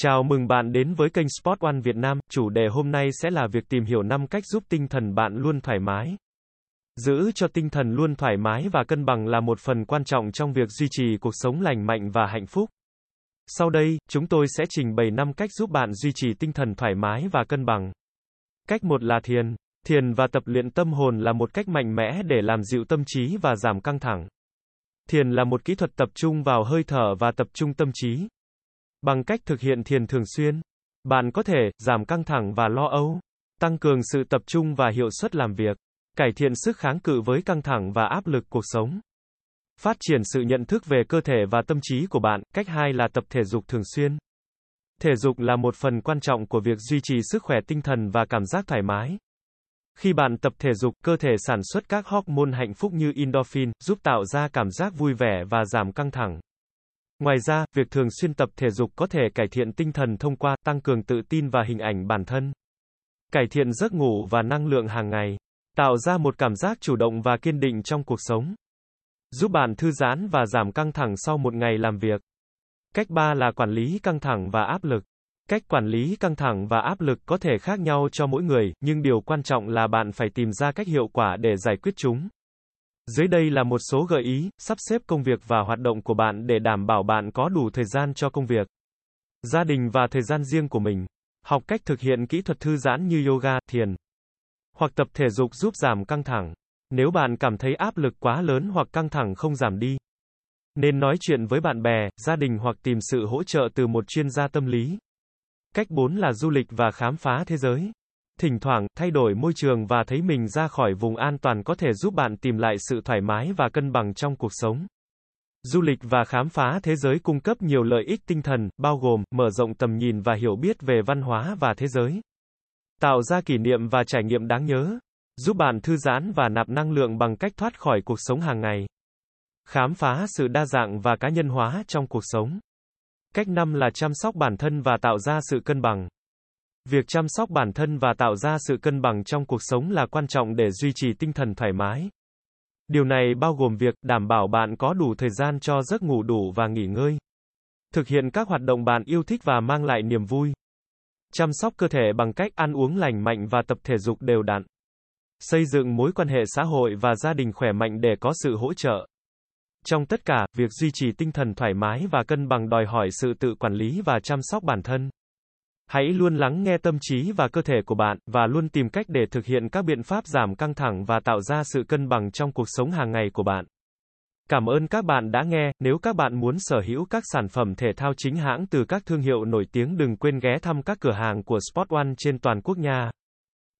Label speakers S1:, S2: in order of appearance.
S1: Chào mừng bạn đến với kênh Sport One Việt Nam. Chủ đề hôm nay sẽ là việc tìm hiểu 5 cách giúp tinh thần bạn luôn thoải mái. Giữ cho tinh thần luôn thoải mái và cân bằng là một phần quan trọng trong việc duy trì cuộc sống lành mạnh và hạnh phúc. Sau đây, chúng tôi sẽ trình bày 5 cách giúp bạn duy trì tinh thần thoải mái và cân bằng. Cách 1 là thiền. Thiền và tập luyện tâm hồn là một cách mạnh mẽ để làm dịu tâm trí và giảm căng thẳng. Thiền là một kỹ thuật tập trung vào hơi thở và tập trung tâm trí. Bằng cách thực hiện thiền thường xuyên, bạn có thể giảm căng thẳng và lo âu, tăng cường sự tập trung và hiệu suất làm việc, cải thiện sức kháng cự với căng thẳng và áp lực cuộc sống. Phát triển sự nhận thức về cơ thể và tâm trí của bạn. Cách hai là tập thể dục thường xuyên. Thể dục là một phần quan trọng của việc duy trì sức khỏe tinh thần và cảm giác thoải mái. Khi bạn tập thể dục, cơ thể sản xuất các hormone hạnh phúc như endorphin, giúp tạo ra cảm giác vui vẻ và giảm căng thẳng. Ngoài ra, việc thường xuyên tập thể dục có thể cải thiện tinh thần thông qua tăng cường tự tin và hình ảnh bản thân, cải thiện giấc ngủ và năng lượng hàng ngày, tạo ra một cảm giác chủ động và kiên định trong cuộc sống, giúp bạn thư giãn và giảm căng thẳng sau một ngày làm việc. Cách 3 là quản lý căng thẳng và áp lực. Cách quản lý căng thẳng và áp lực có thể khác nhau cho mỗi người, nhưng điều quan trọng là bạn phải tìm ra cách hiệu quả để giải quyết chúng. Dưới đây là một số gợi ý, sắp xếp công việc và hoạt động của bạn để đảm bảo bạn có đủ thời gian cho công việc, gia đình và thời gian riêng của mình. Học cách thực hiện kỹ thuật thư giãn như yoga, thiền, hoặc tập thể dục giúp giảm căng thẳng. Nếu bạn cảm thấy áp lực quá lớn hoặc căng thẳng không giảm đi, nên nói chuyện với bạn bè, gia đình hoặc tìm sự hỗ trợ từ một chuyên gia tâm lý. Cách 4 là du lịch và khám phá thế giới. Thỉnh thoảng, thay đổi môi trường và thấy mình ra khỏi vùng an toàn có thể giúp bạn tìm lại sự thoải mái và cân bằng trong cuộc sống. Du lịch và khám phá thế giới cung cấp nhiều lợi ích tinh thần, bao gồm mở rộng tầm nhìn và hiểu biết về văn hóa và thế giới. Tạo ra kỷ niệm và trải nghiệm đáng nhớ, giúp bạn thư giãn và nạp năng lượng bằng cách thoát khỏi cuộc sống hàng ngày. Khám phá sự đa dạng và cá nhân hóa trong cuộc sống. Cách 5 là chăm sóc bản thân và tạo ra sự cân bằng. Việc chăm sóc bản thân và tạo ra sự cân bằng trong cuộc sống là quan trọng để duy trì tinh thần thoải mái. Điều này bao gồm việc đảm bảo bạn có đủ thời gian cho giấc ngủ đủ và nghỉ ngơi. Thực hiện các hoạt động bạn yêu thích và mang lại niềm vui. Chăm sóc cơ thể bằng cách ăn uống lành mạnh và tập thể dục đều đặn. Xây dựng mối quan hệ xã hội và gia đình khỏe mạnh để có sự hỗ trợ. Trong tất cả, việc duy trì tinh thần thoải mái và cân bằng đòi hỏi sự tự quản lý và chăm sóc bản thân. Hãy luôn lắng nghe tâm trí và cơ thể của bạn, và luôn tìm cách để thực hiện các biện pháp giảm căng thẳng và tạo ra sự cân bằng trong cuộc sống hàng ngày của bạn. Cảm ơn các bạn đã nghe, nếu các bạn muốn sở hữu các sản phẩm thể thao chính hãng từ các thương hiệu nổi tiếng đừng quên ghé thăm các cửa hàng của Sport One trên toàn quốc nha.